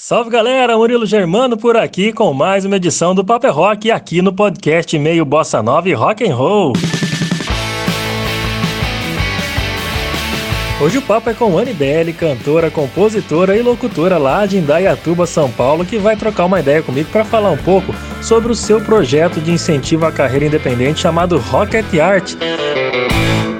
Salve galera, Murilo Germano por aqui com mais uma edição do Paper é Rock aqui no podcast meio bossa nova e rock and roll. Hoje o papo é com Anne Belli, cantora, compositora e locutora lá de Indaiatuba, São Paulo, que vai trocar uma ideia comigo para falar um pouco sobre o seu projeto de incentivo à carreira independente chamado Rocket Art.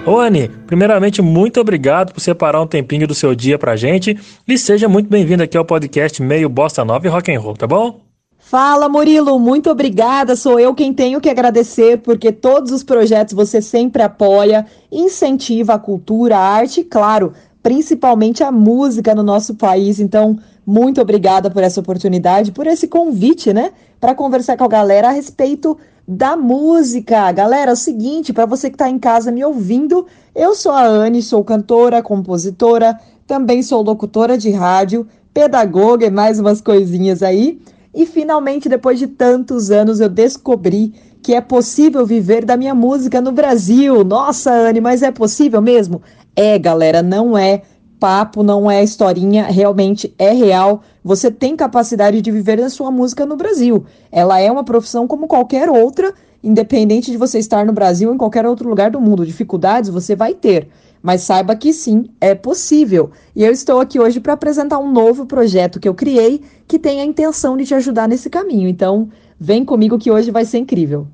Ô Anne, primeiramente, muito obrigado por separar um tempinho do seu dia pra gente e seja muito bem-vindo aqui ao podcast Meio Bossa Nova e Rock and Roll, tá bom? Fala Murilo, muito obrigada. Sou eu quem tenho que agradecer porque todos os projetos você sempre apoia, incentiva a cultura, a arte e, claro, principalmente a música no nosso país. Então, muito obrigada por essa oportunidade, por esse convite, né, para conversar com a galera a respeito da música. Galera, é o seguinte, para você que está em casa me ouvindo, eu sou a Anne, sou cantora, compositora, também sou locutora de rádio, pedagoga e mais umas coisinhas aí. E finalmente, depois de tantos anos, eu descobri que é possível viver da minha música no Brasil. Nossa, Anne, mas é possível mesmo? É, galera, não é papo, não é historinha, realmente é real. Você tem capacidade de viver da sua música no Brasil. Ela é uma profissão como qualquer outra, independente de você estar no Brasil ou em qualquer outro lugar do mundo. Dificuldades você vai ter, mas saiba que sim, é possível. E eu estou aqui hoje para apresentar um novo projeto que eu criei que tem a intenção de te ajudar nesse caminho. Então, vem comigo que hoje vai ser incrível.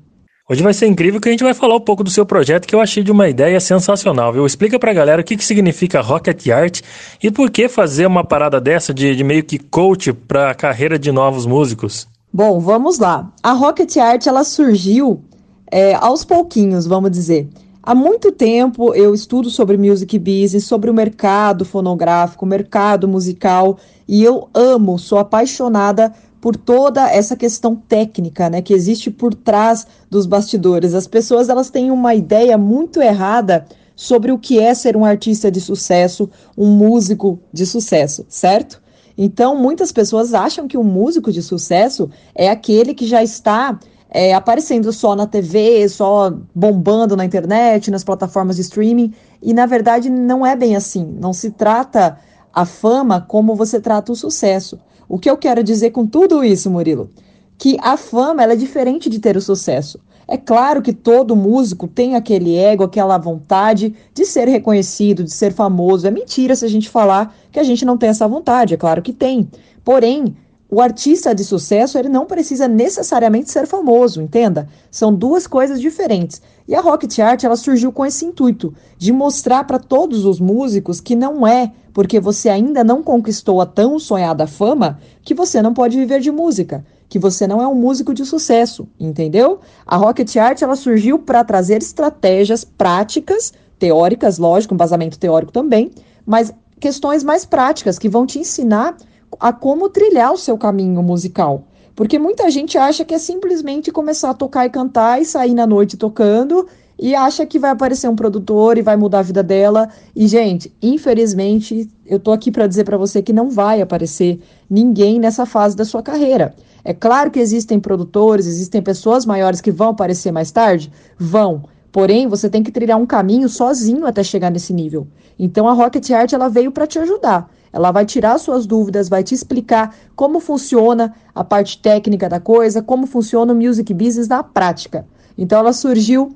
Hoje vai ser incrível que a gente vai falar um pouco do seu projeto que eu achei de uma ideia sensacional, viu? Explica pra galera o que, que significa Rocket Art e por que fazer uma parada dessa de, de meio que coach para a carreira de novos músicos. Bom, vamos lá. A Rocket Art ela surgiu é, aos pouquinhos, vamos dizer. Há muito tempo eu estudo sobre music business, sobre o mercado fonográfico, mercado musical, e eu amo, sou apaixonada por toda essa questão técnica, né, que existe por trás dos bastidores. As pessoas elas têm uma ideia muito errada sobre o que é ser um artista de sucesso, um músico de sucesso, certo? Então, muitas pessoas acham que um músico de sucesso é aquele que já está é, aparecendo só na TV, só bombando na internet, nas plataformas de streaming, e na verdade não é bem assim. Não se trata a fama como você trata o sucesso. O que eu quero dizer com tudo isso, Murilo? Que a fama é diferente de ter o sucesso. É claro que todo músico tem aquele ego, aquela vontade de ser reconhecido, de ser famoso. É mentira se a gente falar que a gente não tem essa vontade, é claro que tem. Porém, o artista de sucesso, ele não precisa necessariamente ser famoso, entenda? São duas coisas diferentes. E a Rocket Art, ela surgiu com esse intuito de mostrar para todos os músicos que não é porque você ainda não conquistou a tão sonhada fama que você não pode viver de música, que você não é um músico de sucesso, entendeu? A Rocket Art, ela surgiu para trazer estratégias práticas, teóricas, lógico, um basamento teórico também, mas questões mais práticas que vão te ensinar a como trilhar o seu caminho musical. Porque muita gente acha que é simplesmente começar a tocar e cantar e sair na noite tocando e acha que vai aparecer um produtor e vai mudar a vida dela. E gente, infelizmente, eu tô aqui para dizer para você que não vai aparecer ninguém nessa fase da sua carreira. É claro que existem produtores, existem pessoas maiores que vão aparecer mais tarde, vão. Porém, você tem que trilhar um caminho sozinho até chegar nesse nível. Então a Rocket Art ela veio para te ajudar. Ela vai tirar suas dúvidas, vai te explicar como funciona a parte técnica da coisa, como funciona o music business na prática. Então ela surgiu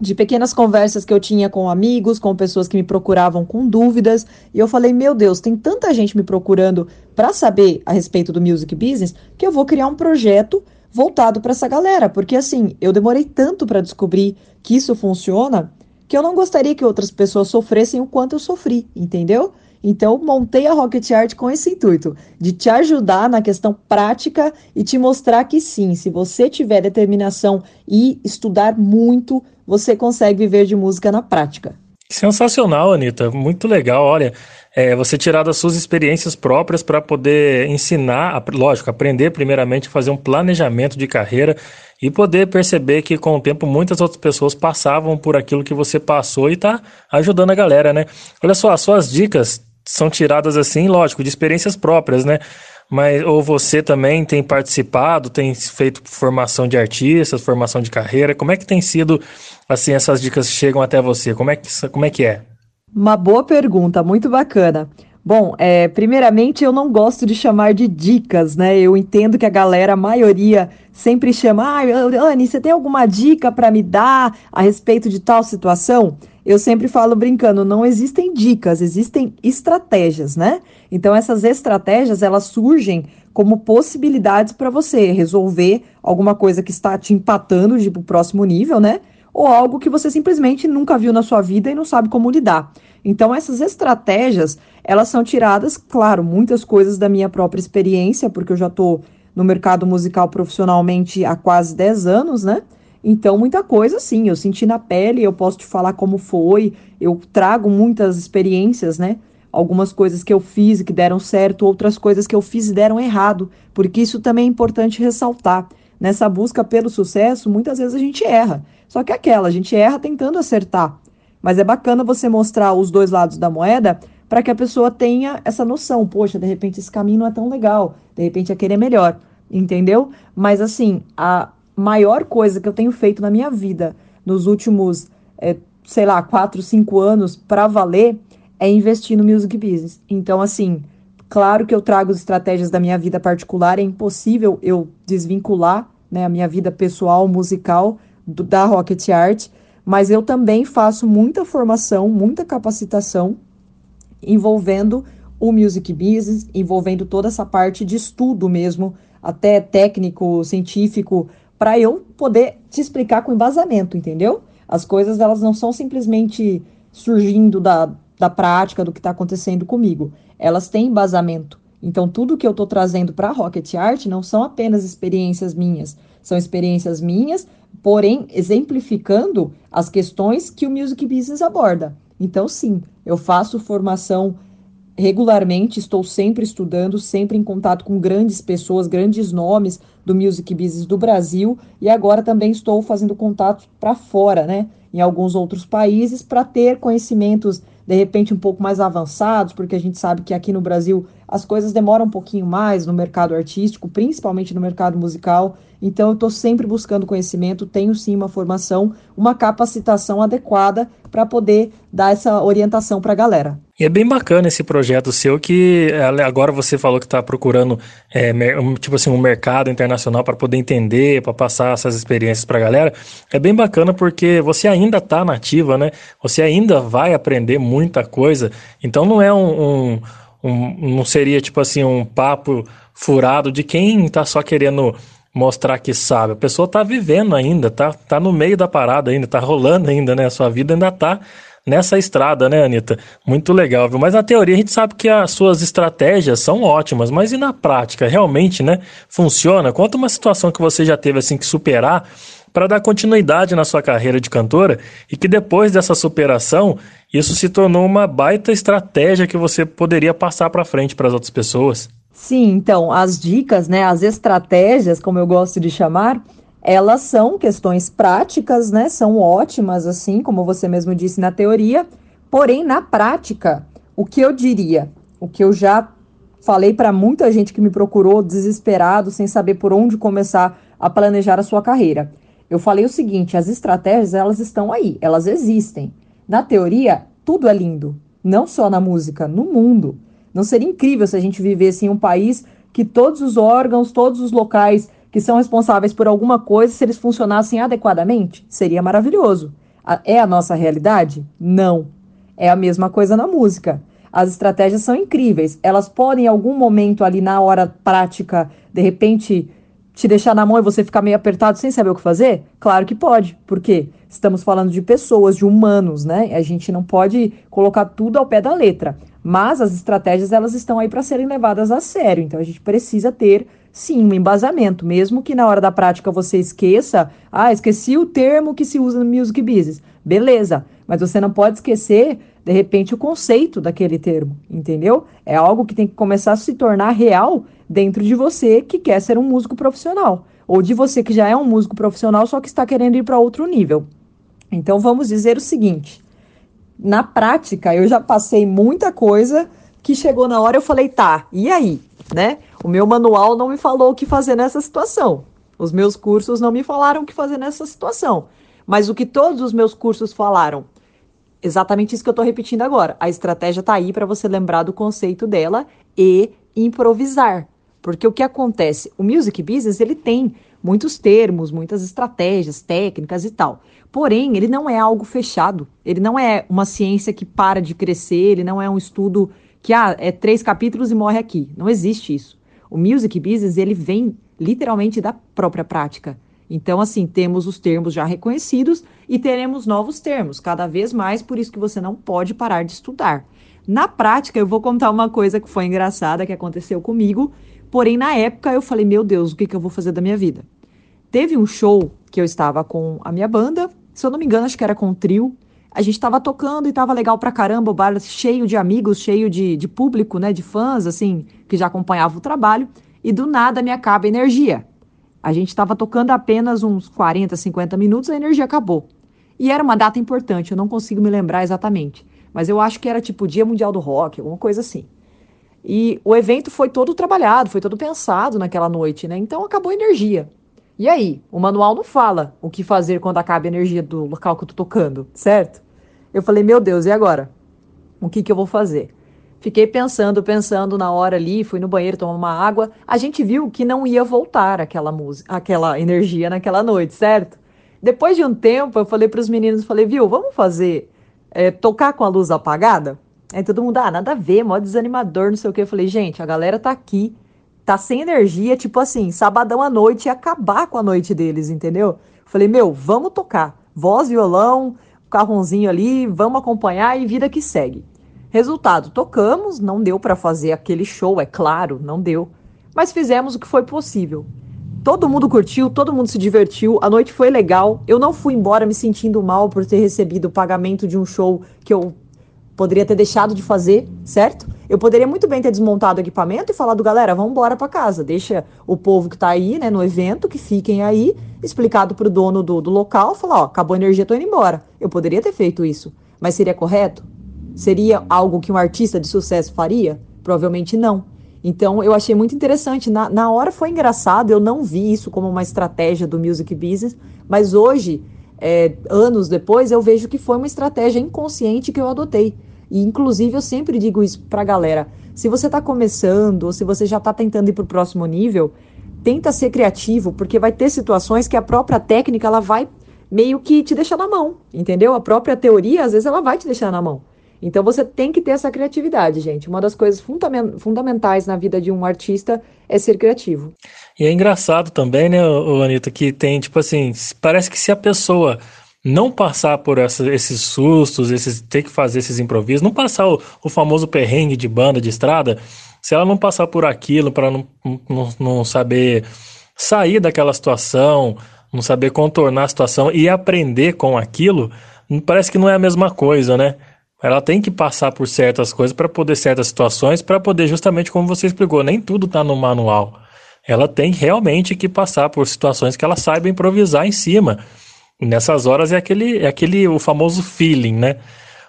de pequenas conversas que eu tinha com amigos, com pessoas que me procuravam com dúvidas, e eu falei: "Meu Deus, tem tanta gente me procurando para saber a respeito do music business que eu vou criar um projeto voltado para essa galera, porque assim, eu demorei tanto para descobrir que isso funciona que eu não gostaria que outras pessoas sofressem o quanto eu sofri, entendeu? Então, montei a Rocket Art com esse intuito, de te ajudar na questão prática e te mostrar que sim, se você tiver determinação e estudar muito, você consegue viver de música na prática. Sensacional, Anitta. Muito legal. Olha, é, você tirar das suas experiências próprias para poder ensinar, lógico, aprender primeiramente fazer um planejamento de carreira e poder perceber que com o tempo muitas outras pessoas passavam por aquilo que você passou e está ajudando a galera, né? Olha só, as suas dicas são tiradas assim, lógico, de experiências próprias, né? Mas ou você também tem participado, tem feito formação de artistas, formação de carreira. Como é que tem sido assim essas dicas chegam até você? Como é que como é que é? Uma boa pergunta, muito bacana. Bom, é, primeiramente eu não gosto de chamar de dicas, né? Eu entendo que a galera, a maioria, sempre chama, ah, Anne, você tem alguma dica para me dar a respeito de tal situação? Eu sempre falo brincando, não existem dicas, existem estratégias, né? Então essas estratégias, elas surgem como possibilidades para você resolver alguma coisa que está te empatando de pro próximo nível, né? Ou algo que você simplesmente nunca viu na sua vida e não sabe como lidar. Então essas estratégias, elas são tiradas, claro, muitas coisas da minha própria experiência, porque eu já estou no mercado musical profissionalmente há quase 10 anos, né? Então, muita coisa, sim, eu senti na pele, eu posso te falar como foi, eu trago muitas experiências, né? Algumas coisas que eu fiz que deram certo, outras coisas que eu fiz e deram errado, porque isso também é importante ressaltar. Nessa busca pelo sucesso, muitas vezes a gente erra. Só que é aquela, a gente erra tentando acertar. Mas é bacana você mostrar os dois lados da moeda para que a pessoa tenha essa noção. Poxa, de repente esse caminho não é tão legal, de repente aquele é melhor, entendeu? Mas assim, a, maior coisa que eu tenho feito na minha vida nos últimos, é, sei lá, quatro, cinco anos para valer é investir no music business. Então, assim, claro que eu trago as estratégias da minha vida particular, é impossível eu desvincular né, a minha vida pessoal, musical, do, da Rocket Art, mas eu também faço muita formação, muita capacitação envolvendo o music business, envolvendo toda essa parte de estudo mesmo, até técnico, científico, para eu poder te explicar com embasamento, entendeu? As coisas elas não são simplesmente surgindo da, da prática do que está acontecendo comigo. Elas têm embasamento. Então, tudo que eu estou trazendo para a Rocket Art não são apenas experiências minhas, são experiências minhas, porém exemplificando as questões que o Music Business aborda. Então, sim, eu faço formação regularmente, estou sempre estudando, sempre em contato com grandes pessoas, grandes nomes do music business do Brasil. E agora também estou fazendo contato para fora, né, em alguns outros países para ter conhecimentos de repente um pouco mais avançados, porque a gente sabe que aqui no Brasil as coisas demoram um pouquinho mais no mercado artístico, principalmente no mercado musical. Então eu estou sempre buscando conhecimento, tenho sim uma formação, uma capacitação adequada para poder dar essa orientação para a galera. E é bem bacana esse projeto seu que agora você falou que está procurando é, tipo assim um mercado internacional para poder entender, para passar essas experiências para a galera. É bem bacana porque você ainda está nativa, né? Você ainda vai aprender muita coisa. Então não é um, um, um não seria tipo assim um papo furado de quem está só querendo mostrar que sabe. A pessoa está vivendo ainda, tá, tá no meio da parada ainda, tá rolando ainda, né? A sua vida ainda tá nessa estrada, né, Anitta? Muito legal, viu? Mas na teoria a gente sabe que as suas estratégias são ótimas, mas e na prática, realmente, né? Funciona? Conta uma situação que você já teve assim que superar para dar continuidade na sua carreira de cantora e que depois dessa superação, isso se tornou uma baita estratégia que você poderia passar para frente para as outras pessoas. Sim, então, as dicas, né, as estratégias, como eu gosto de chamar, elas são questões práticas, né? São ótimas, assim, como você mesmo disse na teoria. Porém, na prática, o que eu diria, o que eu já falei para muita gente que me procurou desesperado, sem saber por onde começar a planejar a sua carreira. Eu falei o seguinte: as estratégias elas estão aí, elas existem. Na teoria, tudo é lindo, não só na música, no mundo. Não seria incrível se a gente vivesse em um país que todos os órgãos, todos os locais que são responsáveis por alguma coisa, se eles funcionassem adequadamente, seria maravilhoso. É a nossa realidade? Não. É a mesma coisa na música. As estratégias são incríveis. Elas podem, em algum momento ali na hora prática, de repente, te deixar na mão e você ficar meio apertado sem saber o que fazer? Claro que pode. Por quê? Estamos falando de pessoas, de humanos, né? A gente não pode colocar tudo ao pé da letra. Mas as estratégias, elas estão aí para serem levadas a sério. Então a gente precisa ter sim, um embasamento, mesmo que na hora da prática você esqueça, ah, esqueci o termo que se usa no music business. Beleza, mas você não pode esquecer, de repente, o conceito daquele termo, entendeu? É algo que tem que começar a se tornar real dentro de você que quer ser um músico profissional, ou de você que já é um músico profissional, só que está querendo ir para outro nível. Então vamos dizer o seguinte: na prática, eu já passei muita coisa que chegou na hora eu falei, tá, e aí? né? O meu manual não me falou o que fazer nessa situação. Os meus cursos não me falaram o que fazer nessa situação. Mas o que todos os meus cursos falaram? exatamente isso que eu estou repetindo agora. A estratégia está aí para você lembrar do conceito dela e improvisar. Porque o que acontece? O music business ele tem muitos termos, muitas estratégias, técnicas e tal. Porém, ele não é algo fechado. Ele não é uma ciência que para de crescer, ele não é um estudo que ah, é três capítulos e morre aqui. Não existe isso. O music business ele vem literalmente da própria prática. Então, assim, temos os termos já reconhecidos e teremos novos termos, cada vez mais, por isso que você não pode parar de estudar. Na prática, eu vou contar uma coisa que foi engraçada que aconteceu comigo, porém, na época eu falei, meu Deus, o que, que eu vou fazer da minha vida? Teve um show que eu estava com a minha banda, se eu não me engano, acho que era com o trio. A gente estava tocando e estava legal pra caramba, o bar cheio de amigos, cheio de, de público, né, de fãs, assim, que já acompanhava o trabalho, e do nada me acaba a energia. A gente estava tocando apenas uns 40, 50 minutos, a energia acabou. E era uma data importante, eu não consigo me lembrar exatamente. Mas eu acho que era tipo Dia Mundial do Rock, alguma coisa assim. E o evento foi todo trabalhado, foi todo pensado naquela noite, né? Então acabou a energia. E aí, o manual não fala o que fazer quando acaba a energia do local que eu tô tocando, certo? Eu falei, meu Deus, e agora? O que que eu vou fazer? Fiquei pensando, pensando na hora ali, fui no banheiro tomar uma água. A gente viu que não ia voltar aquela música, aquela energia naquela noite, certo? Depois de um tempo, eu falei para os meninos, falei, viu, vamos fazer é, tocar com a luz apagada? Aí todo mundo, ah, nada a ver, mó desanimador, não sei o que. Eu falei, gente, a galera tá aqui, tá sem energia, tipo assim, sabadão à noite e acabar com a noite deles, entendeu? Eu falei, meu, vamos tocar. Voz, violão, carrãozinho ali, vamos acompanhar e vida que segue. Resultado, tocamos, não deu para fazer aquele show, é claro, não deu. Mas fizemos o que foi possível. Todo mundo curtiu, todo mundo se divertiu, a noite foi legal. Eu não fui embora me sentindo mal por ter recebido o pagamento de um show que eu poderia ter deixado de fazer, certo? Eu poderia muito bem ter desmontado o equipamento e falado, galera, vamos embora para casa. Deixa o povo que tá aí, né, no evento, que fiquem aí, explicado pro dono do, do local, falar, ó, acabou a energia, tô indo embora. Eu poderia ter feito isso, mas seria correto? Seria algo que um artista de sucesso faria? Provavelmente não. Então eu achei muito interessante. Na, na hora foi engraçado, eu não vi isso como uma estratégia do music business, mas hoje, é, anos depois, eu vejo que foi uma estratégia inconsciente que eu adotei. E inclusive eu sempre digo isso pra galera. Se você está começando ou se você já está tentando ir para o próximo nível, tenta ser criativo, porque vai ter situações que a própria técnica ela vai meio que te deixar na mão, entendeu? A própria teoria, às vezes, ela vai te deixar na mão. Então você tem que ter essa criatividade, gente. Uma das coisas fundamentais na vida de um artista é ser criativo. E é engraçado também, né, Anitta, que tem, tipo assim, parece que se a pessoa não passar por essa, esses sustos, esses ter que fazer esses improvisos, não passar o, o, famoso perrengue de banda de estrada, se ela não passar por aquilo para não, não, não saber sair daquela situação, não saber contornar a situação e aprender com aquilo, parece que não é a mesma coisa, né? Ela tem que passar por certas coisas para poder certas situações, para poder justamente como você explicou, nem tudo está no manual. Ela tem realmente que passar por situações que ela saiba improvisar em cima. E nessas horas é aquele, é aquele o famoso feeling, né?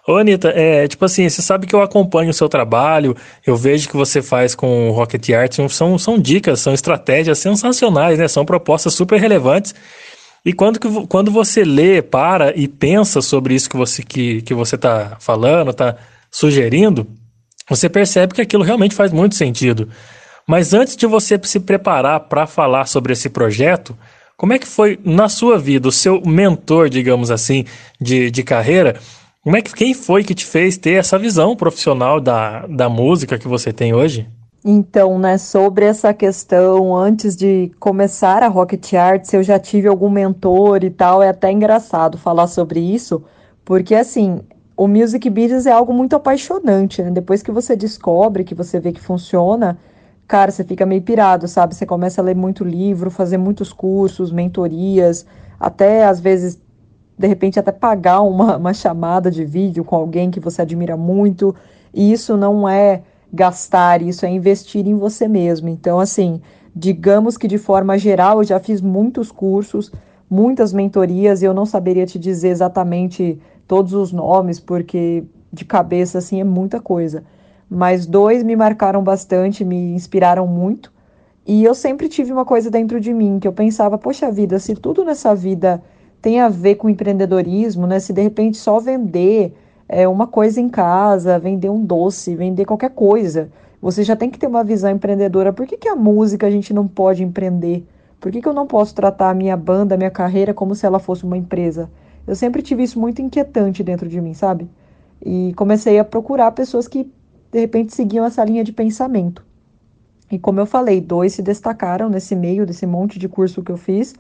Ô, Anitta, é, tipo assim, você sabe que eu acompanho o seu trabalho, eu vejo que você faz com o Rocket Art, são, são dicas, são estratégias sensacionais, né? São propostas super relevantes e quando, que, quando você lê, para e pensa sobre isso que você que, que você está falando, está sugerindo, você percebe que aquilo realmente faz muito sentido. Mas antes de você se preparar para falar sobre esse projeto, como é que foi na sua vida, o seu mentor, digamos assim, de, de carreira? Como é que quem foi que te fez ter essa visão profissional da, da música que você tem hoje? Então, né, sobre essa questão, antes de começar a Rocket Arts, eu já tive algum mentor e tal, é até engraçado falar sobre isso, porque assim, o music business é algo muito apaixonante, né? Depois que você descobre, que você vê que funciona, cara, você fica meio pirado, sabe? Você começa a ler muito livro, fazer muitos cursos, mentorias, até às vezes, de repente, até pagar uma, uma chamada de vídeo com alguém que você admira muito, e isso não é gastar, isso é investir em você mesmo. Então, assim, digamos que de forma geral eu já fiz muitos cursos, muitas mentorias, e eu não saberia te dizer exatamente todos os nomes, porque de cabeça, assim, é muita coisa. Mas dois me marcaram bastante, me inspiraram muito. E eu sempre tive uma coisa dentro de mim que eu pensava, poxa vida, se tudo nessa vida tem a ver com empreendedorismo, né? Se de repente só vender é, uma coisa em casa, vender um doce, vender qualquer coisa. Você já tem que ter uma visão empreendedora. Por que, que a música a gente não pode empreender? Por que, que eu não posso tratar a minha banda, a minha carreira, como se ela fosse uma empresa? Eu sempre tive isso muito inquietante dentro de mim, sabe? E comecei a procurar pessoas que, de repente, seguiam essa linha de pensamento. E como eu falei, dois se destacaram nesse meio, desse monte de curso que eu fiz,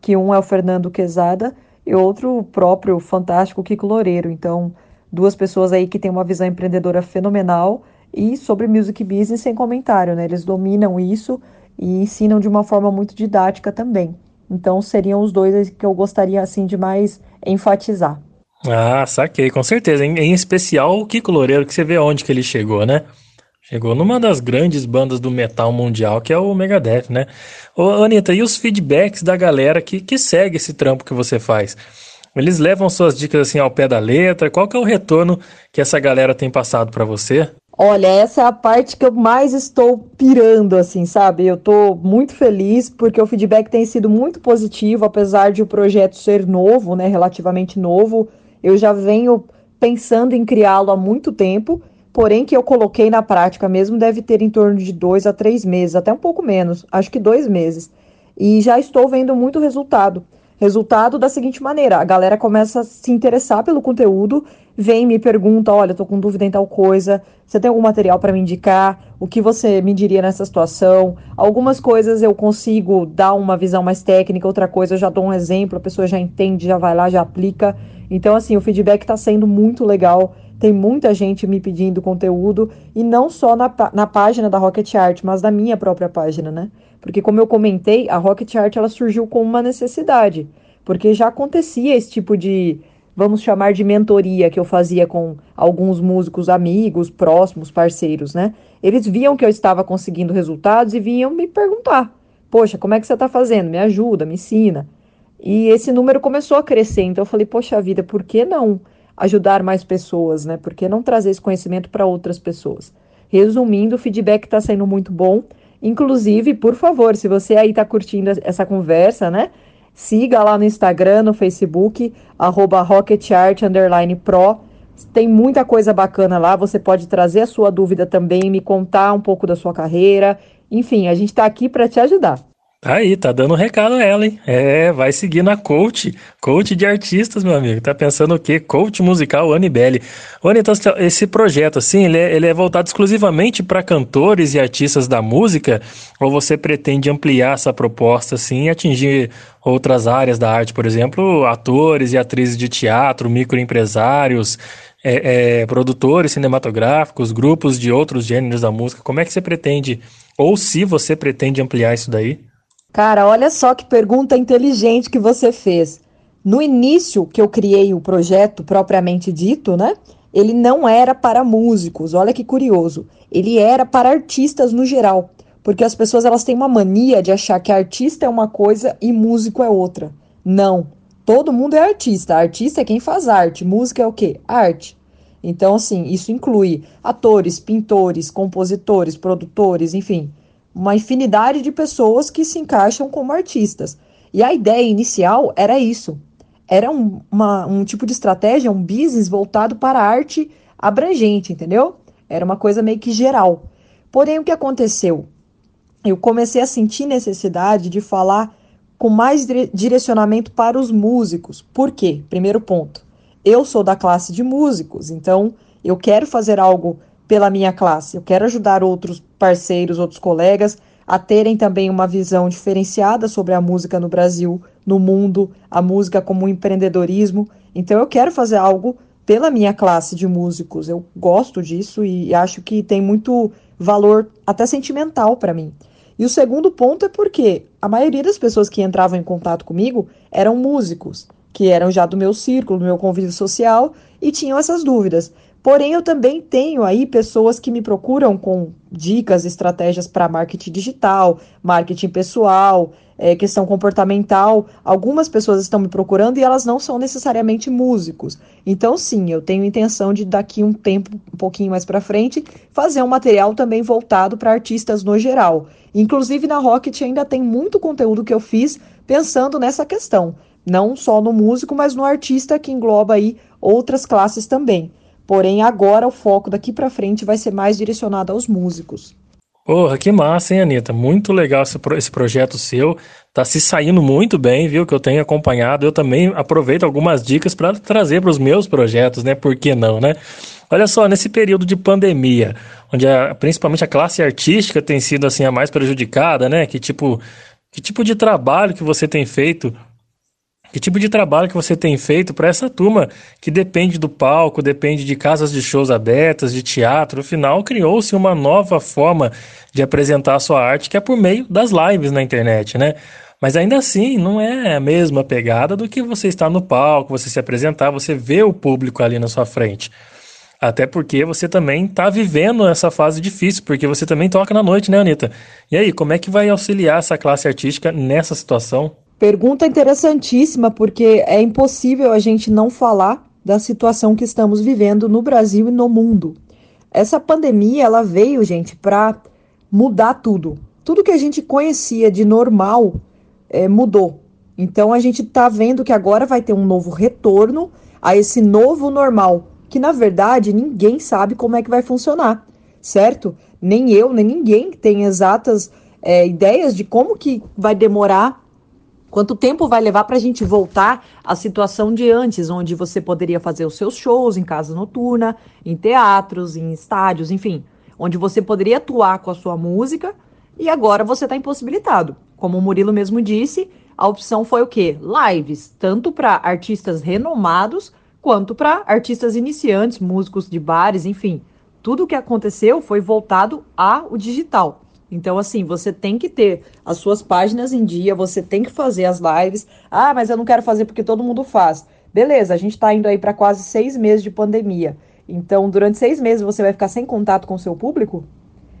que um é o Fernando Quezada e outro o próprio fantástico Kiko Loureiro. Então, duas pessoas aí que têm uma visão empreendedora fenomenal e sobre music business sem comentário, né? Eles dominam isso e ensinam de uma forma muito didática também. Então seriam os dois que eu gostaria assim de mais enfatizar. Ah, saquei, com certeza. Em, em especial o Kiko Loureiro, que você vê onde que ele chegou, né? Chegou numa das grandes bandas do metal mundial, que é o Megadeth, né? Ô, Anitta, e os feedbacks da galera que, que segue esse trampo que você faz? Eles levam suas dicas assim ao pé da letra? Qual que é o retorno que essa galera tem passado para você? Olha, essa é a parte que eu mais estou pirando, assim, sabe? Eu estou muito feliz porque o feedback tem sido muito positivo, apesar de o projeto ser novo, né? Relativamente novo. Eu já venho pensando em criá-lo há muito tempo, porém que eu coloquei na prática mesmo deve ter em torno de dois a três meses, até um pouco menos, acho que dois meses. E já estou vendo muito resultado. Resultado da seguinte maneira: a galera começa a se interessar pelo conteúdo, vem me pergunta: olha, tô com dúvida em tal coisa, você tem algum material para me indicar? O que você me diria nessa situação? Algumas coisas eu consigo dar uma visão mais técnica, outra coisa eu já dou um exemplo, a pessoa já entende, já vai lá, já aplica. Então, assim, o feedback está sendo muito legal. Tem muita gente me pedindo conteúdo, e não só na, na página da Rocket Art, mas na minha própria página, né? Porque, como eu comentei, a Rocket Art ela surgiu com uma necessidade, porque já acontecia esse tipo de, vamos chamar de mentoria que eu fazia com alguns músicos amigos, próximos, parceiros, né? Eles viam que eu estava conseguindo resultados e vinham me perguntar: Poxa, como é que você está fazendo? Me ajuda, me ensina. E esse número começou a crescer, então eu falei: Poxa vida, por que não ajudar mais pessoas, né? Por que não trazer esse conhecimento para outras pessoas? Resumindo, o feedback está sendo muito bom. Inclusive, por favor, se você aí está curtindo essa conversa, né? Siga lá no Instagram, no Facebook, arroba rocketart_pro. Tem muita coisa bacana lá. Você pode trazer a sua dúvida também, me contar um pouco da sua carreira. Enfim, a gente está aqui para te ajudar. Aí, tá dando um recado a ela, hein? É, vai seguir na coach, coach de artistas, meu amigo. Tá pensando o quê? Coach musical Anibele. Ô, então, esse projeto, assim, ele é, ele é voltado exclusivamente para cantores e artistas da música? Ou você pretende ampliar essa proposta, assim, e atingir outras áreas da arte, por exemplo, atores e atrizes de teatro, microempresários, é, é, produtores cinematográficos, grupos de outros gêneros da música? Como é que você pretende, ou se você pretende ampliar isso daí? Cara, olha só que pergunta inteligente que você fez. No início que eu criei o projeto propriamente dito, né? Ele não era para músicos. Olha que curioso. Ele era para artistas no geral, porque as pessoas elas têm uma mania de achar que artista é uma coisa e músico é outra. Não. Todo mundo é artista. Artista é quem faz arte. Música é o quê? Arte. Então, assim, isso inclui atores, pintores, compositores, produtores, enfim uma infinidade de pessoas que se encaixam como artistas. E a ideia inicial era isso. Era um, uma, um tipo de estratégia, um business voltado para a arte abrangente, entendeu? Era uma coisa meio que geral. Porém, o que aconteceu? Eu comecei a sentir necessidade de falar com mais direcionamento para os músicos. Por quê? Primeiro ponto. Eu sou da classe de músicos, então eu quero fazer algo pela minha classe. Eu quero ajudar outros parceiros, outros colegas a terem também uma visão diferenciada sobre a música no Brasil, no mundo, a música como empreendedorismo. Então eu quero fazer algo pela minha classe de músicos. Eu gosto disso e acho que tem muito valor até sentimental para mim. E o segundo ponto é porque a maioria das pessoas que entravam em contato comigo eram músicos, que eram já do meu círculo, do meu convívio social e tinham essas dúvidas. Porém, eu também tenho aí pessoas que me procuram com dicas, estratégias para marketing digital, marketing pessoal, é, questão comportamental. Algumas pessoas estão me procurando e elas não são necessariamente músicos. Então, sim, eu tenho intenção de daqui um tempo, um pouquinho mais para frente, fazer um material também voltado para artistas no geral. Inclusive na Rocket ainda tem muito conteúdo que eu fiz pensando nessa questão, não só no músico, mas no artista que engloba aí outras classes também. Porém, agora o foco daqui para frente vai ser mais direcionado aos músicos. Porra, que massa, hein, Anitta? Muito legal esse, esse projeto seu. Tá se saindo muito bem, viu? Que eu tenho acompanhado. Eu também aproveito algumas dicas para trazer para os meus projetos, né? Por que não, né? Olha só, nesse período de pandemia, onde a, principalmente a classe artística tem sido assim a mais prejudicada, né? Que tipo, que tipo de trabalho que você tem feito que tipo de trabalho que você tem feito para essa turma que depende do palco, depende de casas de shows abertas, de teatro? Afinal, criou-se uma nova forma de apresentar a sua arte, que é por meio das lives na internet, né? Mas ainda assim, não é a mesma pegada do que você estar no palco, você se apresentar, você vê o público ali na sua frente. Até porque você também está vivendo essa fase difícil, porque você também toca na noite, né, Anitta? E aí, como é que vai auxiliar essa classe artística nessa situação? Pergunta interessantíssima, porque é impossível a gente não falar da situação que estamos vivendo no Brasil e no mundo. Essa pandemia, ela veio, gente, para mudar tudo. Tudo que a gente conhecia de normal é, mudou. Então a gente está vendo que agora vai ter um novo retorno a esse novo normal, que na verdade ninguém sabe como é que vai funcionar, certo? Nem eu, nem ninguém tem exatas é, ideias de como que vai demorar Quanto tempo vai levar para a gente voltar à situação de antes, onde você poderia fazer os seus shows em casa noturna, em teatros, em estádios, enfim, onde você poderia atuar com a sua música e agora você está impossibilitado. Como o Murilo mesmo disse, a opção foi o quê? Lives, tanto para artistas renomados quanto para artistas iniciantes, músicos de bares, enfim. Tudo o que aconteceu foi voltado ao digital. Então, assim, você tem que ter as suas páginas em dia, você tem que fazer as lives. Ah, mas eu não quero fazer porque todo mundo faz. Beleza, a gente está indo aí para quase seis meses de pandemia. Então, durante seis meses você vai ficar sem contato com o seu público?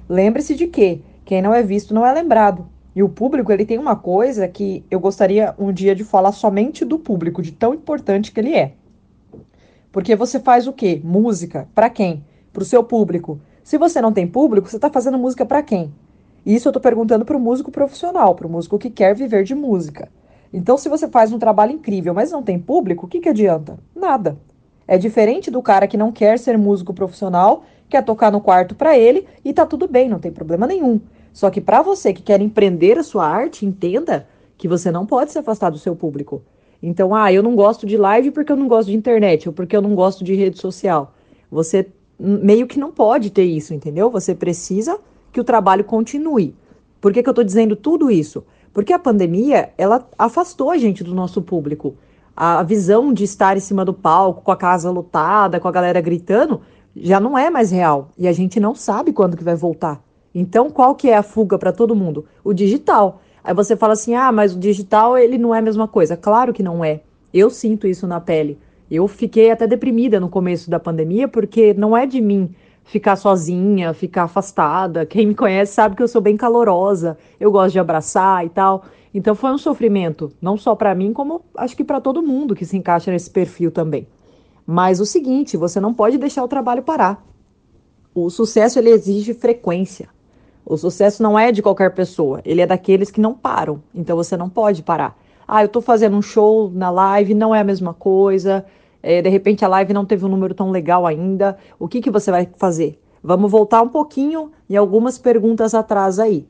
Lembre-se de que quem não é visto não é lembrado. E o público, ele tem uma coisa que eu gostaria um dia de falar somente do público, de tão importante que ele é. Porque você faz o quê? Música. Para quem? Para o seu público. Se você não tem público, você está fazendo música para quem? Isso eu estou perguntando para o músico profissional, para o músico que quer viver de música. Então, se você faz um trabalho incrível, mas não tem público, o que, que adianta? Nada. É diferente do cara que não quer ser músico profissional, quer tocar no quarto para ele e tá tudo bem, não tem problema nenhum. Só que para você que quer empreender a sua arte, entenda que você não pode se afastar do seu público. Então, ah, eu não gosto de live porque eu não gosto de internet ou porque eu não gosto de rede social. Você meio que não pode ter isso, entendeu? Você precisa que o trabalho continue. Por que, que eu estou dizendo tudo isso? Porque a pandemia, ela afastou a gente do nosso público. A visão de estar em cima do palco, com a casa lotada, com a galera gritando, já não é mais real. E a gente não sabe quando que vai voltar. Então, qual que é a fuga para todo mundo? O digital. Aí você fala assim, ah, mas o digital, ele não é a mesma coisa. Claro que não é. Eu sinto isso na pele. Eu fiquei até deprimida no começo da pandemia, porque não é de mim ficar sozinha, ficar afastada. Quem me conhece sabe que eu sou bem calorosa, eu gosto de abraçar e tal. Então foi um sofrimento, não só para mim, como acho que para todo mundo que se encaixa nesse perfil também. Mas o seguinte, você não pode deixar o trabalho parar. O sucesso ele exige frequência. O sucesso não é de qualquer pessoa, ele é daqueles que não param. Então você não pode parar. Ah, eu tô fazendo um show na live, não é a mesma coisa é, de repente a live não teve um número tão legal ainda, o que, que você vai fazer? Vamos voltar um pouquinho em algumas perguntas atrás aí.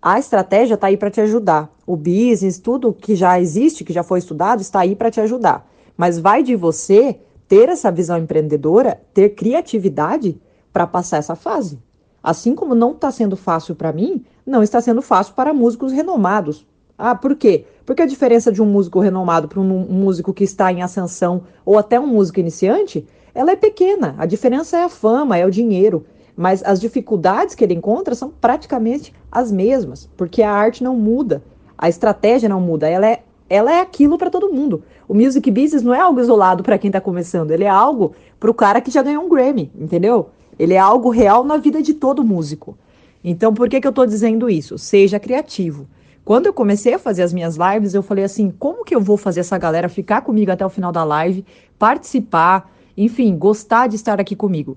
A estratégia está aí para te ajudar. O business, tudo que já existe, que já foi estudado, está aí para te ajudar. Mas vai de você ter essa visão empreendedora, ter criatividade para passar essa fase. Assim como não está sendo fácil para mim, não está sendo fácil para músicos renomados. Ah, por quê? Porque a diferença de um músico renomado para um músico que está em ascensão ou até um músico iniciante, ela é pequena. A diferença é a fama, é o dinheiro. Mas as dificuldades que ele encontra são praticamente as mesmas, porque a arte não muda, a estratégia não muda, ela é, ela é aquilo para todo mundo. O music business não é algo isolado para quem está começando, ele é algo para o cara que já ganhou um Grammy, entendeu? Ele é algo real na vida de todo músico. Então, por que, que eu estou dizendo isso? Seja criativo. Quando eu comecei a fazer as minhas lives, eu falei assim: como que eu vou fazer essa galera ficar comigo até o final da live, participar, enfim, gostar de estar aqui comigo?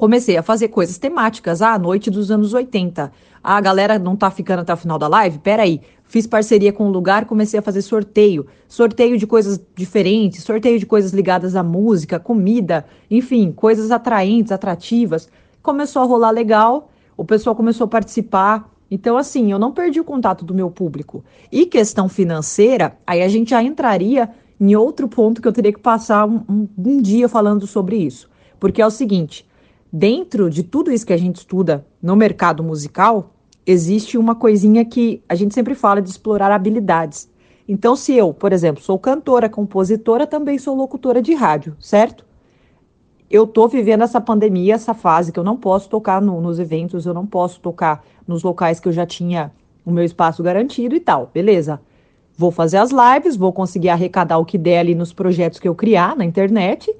comecei a fazer coisas temáticas. Ah, noite dos anos 80. Ah, a galera não tá ficando até o final da live? Peraí. Fiz parceria com um lugar, comecei a fazer sorteio. Sorteio de coisas diferentes, sorteio de coisas ligadas à música, comida, enfim, coisas atraentes, atrativas. Começou a rolar legal, o pessoal começou a participar. Então, assim, eu não perdi o contato do meu público. E questão financeira, aí a gente já entraria em outro ponto que eu teria que passar um, um, um dia falando sobre isso. Porque é o seguinte: dentro de tudo isso que a gente estuda no mercado musical, existe uma coisinha que a gente sempre fala de explorar habilidades. Então, se eu, por exemplo, sou cantora, compositora, também sou locutora de rádio, certo? Eu tô vivendo essa pandemia, essa fase que eu não posso tocar no, nos eventos, eu não posso tocar nos locais que eu já tinha o meu espaço garantido e tal, beleza? Vou fazer as lives, vou conseguir arrecadar o que der ali nos projetos que eu criar na internet,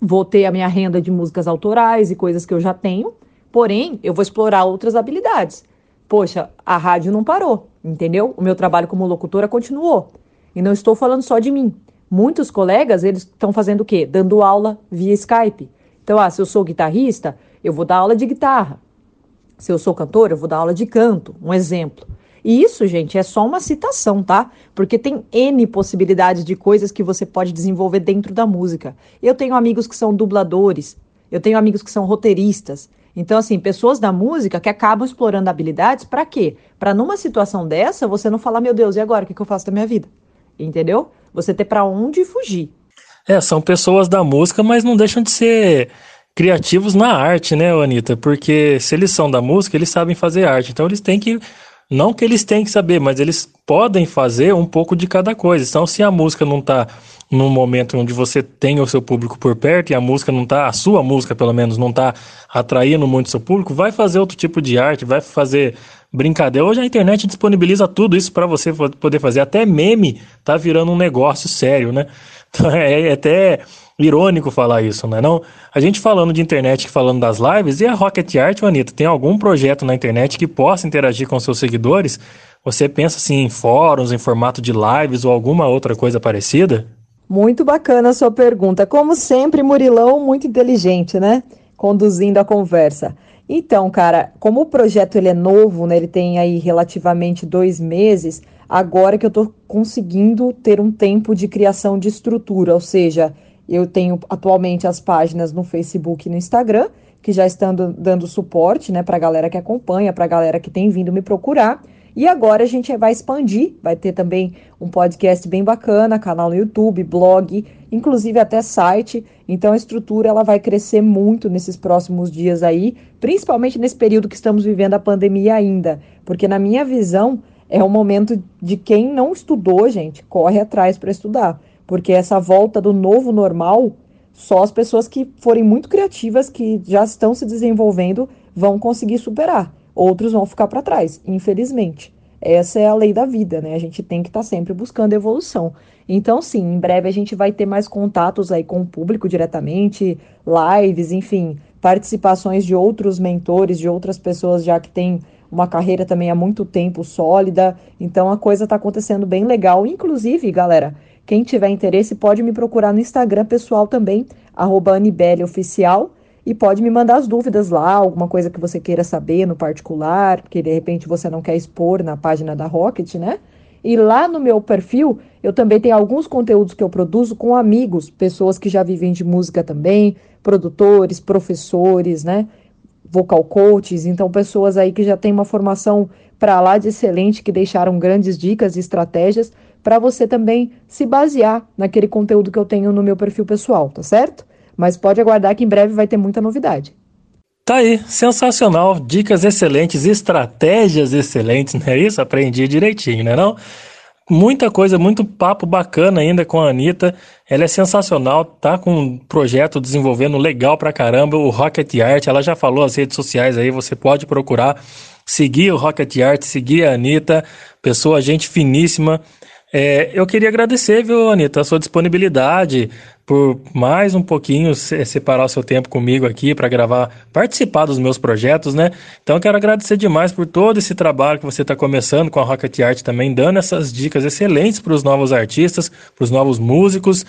vou ter a minha renda de músicas autorais e coisas que eu já tenho, porém, eu vou explorar outras habilidades poxa, a rádio não parou, entendeu? O meu trabalho como locutora continuou. E não estou falando só de mim. Muitos colegas, eles estão fazendo o quê? Dando aula via Skype. Então, ah, se eu sou guitarrista, eu vou dar aula de guitarra. Se eu sou cantora, eu vou dar aula de canto, um exemplo. E isso, gente, é só uma citação, tá? Porque tem N possibilidades de coisas que você pode desenvolver dentro da música. Eu tenho amigos que são dubladores, eu tenho amigos que são roteiristas, então, assim, pessoas da música que acabam explorando habilidades para quê? Para numa situação dessa você não falar, meu Deus, e agora o que eu faço da minha vida? Entendeu? Você ter para onde fugir. É, são pessoas da música, mas não deixam de ser criativos na arte, né, Anitta? Porque se eles são da música, eles sabem fazer arte. Então eles têm que. Não que eles têm que saber, mas eles podem fazer um pouco de cada coisa. Então, se a música não está num momento onde você tem o seu público por perto e a música não tá, a sua música pelo menos não tá atraindo muito seu público, vai fazer outro tipo de arte, vai fazer brincadeira. Hoje a internet disponibiliza tudo isso para você poder fazer. Até meme tá virando um negócio sério, né? Então é, é até irônico falar isso, né? Não, a gente falando de internet, falando das lives, e a Rocket Art, Anitta, tem algum projeto na internet que possa interagir com seus seguidores? Você pensa assim em fóruns, em formato de lives ou alguma outra coisa parecida? Muito bacana a sua pergunta. Como sempre, Murilão, muito inteligente, né? Conduzindo a conversa. Então, cara, como o projeto ele é novo, né? Ele tem aí relativamente dois meses. Agora que eu estou conseguindo ter um tempo de criação de estrutura, ou seja, eu tenho atualmente as páginas no Facebook e no Instagram que já estão dando suporte, né, para a galera que acompanha, para a galera que tem vindo me procurar. E agora a gente vai expandir, vai ter também um podcast bem bacana, canal no YouTube, blog, inclusive até site. Então a estrutura ela vai crescer muito nesses próximos dias aí, principalmente nesse período que estamos vivendo a pandemia ainda, porque na minha visão é o momento de quem não estudou, gente, corre atrás para estudar, porque essa volta do novo normal, só as pessoas que forem muito criativas, que já estão se desenvolvendo, vão conseguir superar outros vão ficar para trás, infelizmente. Essa é a lei da vida, né? A gente tem que estar tá sempre buscando evolução. Então, sim, em breve a gente vai ter mais contatos aí com o público diretamente, lives, enfim, participações de outros mentores, de outras pessoas já que têm uma carreira também há muito tempo sólida. Então a coisa está acontecendo bem legal. Inclusive, galera, quem tiver interesse pode me procurar no Instagram pessoal também, arroba Oficial e pode me mandar as dúvidas lá, alguma coisa que você queira saber no particular, que de repente você não quer expor na página da Rocket, né? E lá no meu perfil, eu também tenho alguns conteúdos que eu produzo com amigos, pessoas que já vivem de música também, produtores, professores, né? Vocal coaches, então pessoas aí que já têm uma formação para lá de excelente, que deixaram grandes dicas e estratégias para você também se basear naquele conteúdo que eu tenho no meu perfil pessoal, tá certo? Mas pode aguardar que em breve vai ter muita novidade. Tá aí, sensacional, dicas excelentes, estratégias excelentes, não é isso? Aprendi direitinho, né não? Muita coisa, muito papo bacana ainda com a Anitta. Ela é sensacional, tá com um projeto desenvolvendo legal pra caramba, o Rocket Art. Ela já falou as redes sociais aí, você pode procurar, seguir o Rocket Art, seguir a Anitta, pessoa, gente finíssima. É, eu queria agradecer, viu, Anitta, a sua disponibilidade por mais um pouquinho separar o seu tempo comigo aqui para gravar, participar dos meus projetos, né? Então quero agradecer demais por todo esse trabalho que você está começando com a Rocket Art também, dando essas dicas excelentes para os novos artistas, para os novos músicos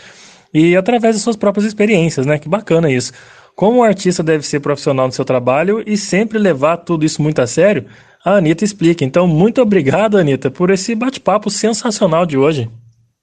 e através das suas próprias experiências, né? Que bacana isso. como o artista deve ser profissional no seu trabalho e sempre levar tudo isso muito a sério, a Anitta explica. Então, muito obrigado, Anitta, por esse bate-papo sensacional de hoje.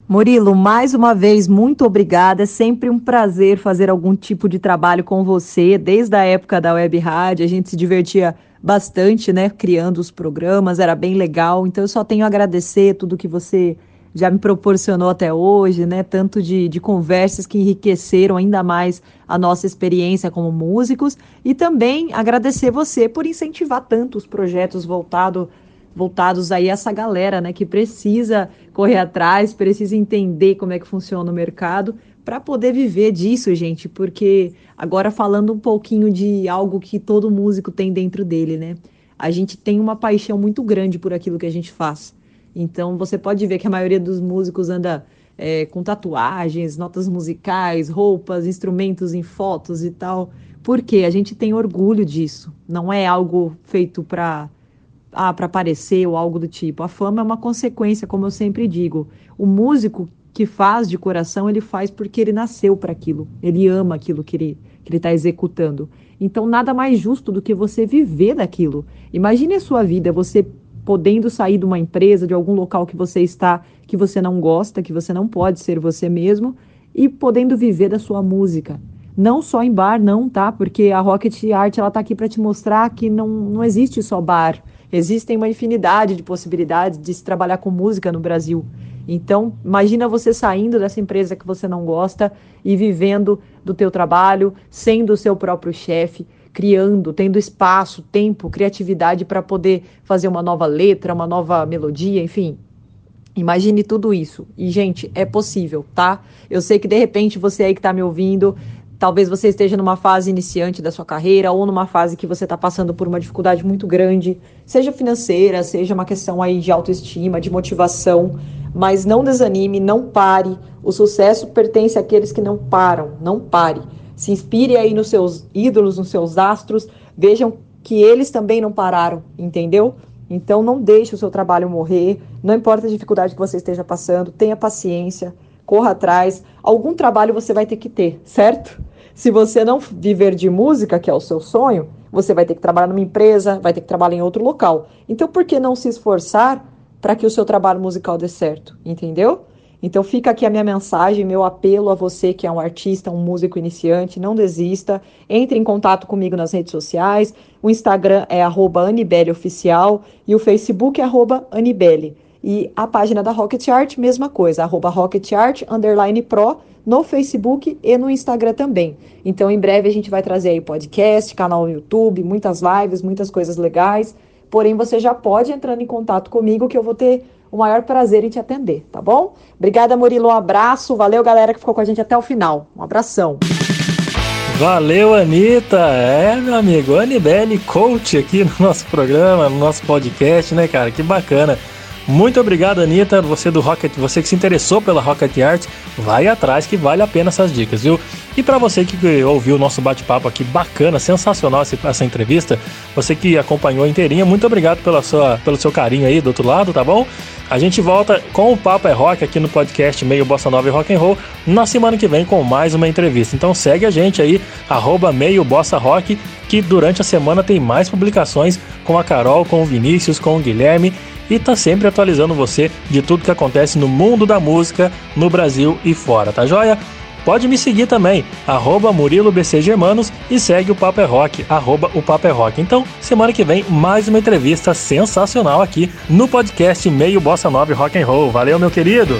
Murilo, mais uma vez, muito obrigada. É sempre um prazer fazer algum tipo de trabalho com você. Desde a época da Web Rádio, a gente se divertia bastante, né? Criando os programas, era bem legal. Então, eu só tenho a agradecer tudo que você já me proporcionou até hoje, né? Tanto de, de conversas que enriqueceram ainda mais a nossa experiência como músicos. E também agradecer você por incentivar tanto os projetos voltados voltados aí a essa galera, né, que precisa correr atrás, precisa entender como é que funciona o mercado para poder viver disso, gente, porque agora falando um pouquinho de algo que todo músico tem dentro dele, né? A gente tem uma paixão muito grande por aquilo que a gente faz. Então você pode ver que a maioria dos músicos anda é, com tatuagens, notas musicais, roupas, instrumentos em fotos e tal, porque a gente tem orgulho disso. Não é algo feito para ah, para aparecer ou algo do tipo. A fama é uma consequência, como eu sempre digo. O músico que faz de coração, ele faz porque ele nasceu para aquilo. Ele ama aquilo que ele que ele está executando. Então, nada mais justo do que você viver daquilo. Imagine a sua vida, você podendo sair de uma empresa, de algum local que você está, que você não gosta, que você não pode ser você mesmo, e podendo viver da sua música. Não só em bar, não, tá? Porque a Rocket Art ela tá aqui para te mostrar que não, não existe só bar. Existem uma infinidade de possibilidades de se trabalhar com música no Brasil. Então, imagina você saindo dessa empresa que você não gosta e vivendo do teu trabalho, sendo o seu próprio chefe, criando, tendo espaço, tempo, criatividade para poder fazer uma nova letra, uma nova melodia, enfim. Imagine tudo isso. E, gente, é possível, tá? Eu sei que de repente você aí que está me ouvindo Talvez você esteja numa fase iniciante da sua carreira ou numa fase que você está passando por uma dificuldade muito grande, seja financeira, seja uma questão aí de autoestima, de motivação, mas não desanime, não pare. O sucesso pertence àqueles que não param, não pare. Se inspire aí nos seus ídolos, nos seus astros, vejam que eles também não pararam, entendeu? Então não deixe o seu trabalho morrer, não importa a dificuldade que você esteja passando, tenha paciência, corra atrás. Algum trabalho você vai ter que ter, certo? Se você não viver de música, que é o seu sonho, você vai ter que trabalhar numa empresa, vai ter que trabalhar em outro local. Então, por que não se esforçar para que o seu trabalho musical dê certo? Entendeu? Então, fica aqui a minha mensagem, meu apelo a você que é um artista, um músico iniciante, não desista. Entre em contato comigo nas redes sociais. O Instagram é @anibeleoficial e o Facebook é @anibele. E a página da Rocket Art, mesma coisa, arroba Rocket Art, underline pro no Facebook e no Instagram também. Então, em breve a gente vai trazer aí podcast, canal no YouTube, muitas lives, muitas coisas legais. Porém, você já pode entrando em contato comigo que eu vou ter o maior prazer em te atender, tá bom? Obrigada, Murilo. Um abraço. Valeu, galera que ficou com a gente até o final. Um abração. Valeu, Anitta. É, meu amigo, Anibele Coach aqui no nosso programa, no nosso podcast, né, cara? Que bacana. Muito obrigado, Anitta. Você do Rocket, você que se interessou pela Rocket Art, vai atrás que vale a pena essas dicas, viu? E para você que ouviu o nosso bate-papo aqui, bacana, sensacional essa, essa, entrevista, você que acompanhou inteirinha, muito obrigado pela sua, pelo seu carinho aí do outro lado, tá bom? A gente volta com o Papo é Rock aqui no podcast Meio Bossa Nova e Rock and Roll na semana que vem com mais uma entrevista. Então segue a gente aí, arroba Meio Bossa Rock, que durante a semana tem mais publicações com a Carol, com o Vinícius, com o Guilherme e tá sempre atualizando você de tudo que acontece no mundo da música no Brasil e fora, tá joia? Pode me seguir também, arroba Murilo BC Germanos e segue o Papo é Rock, arroba o Papo é Rock. Então, semana que vem, mais uma entrevista sensacional aqui no podcast Meio Bossa Nova Rock and Roll. Valeu, meu querido!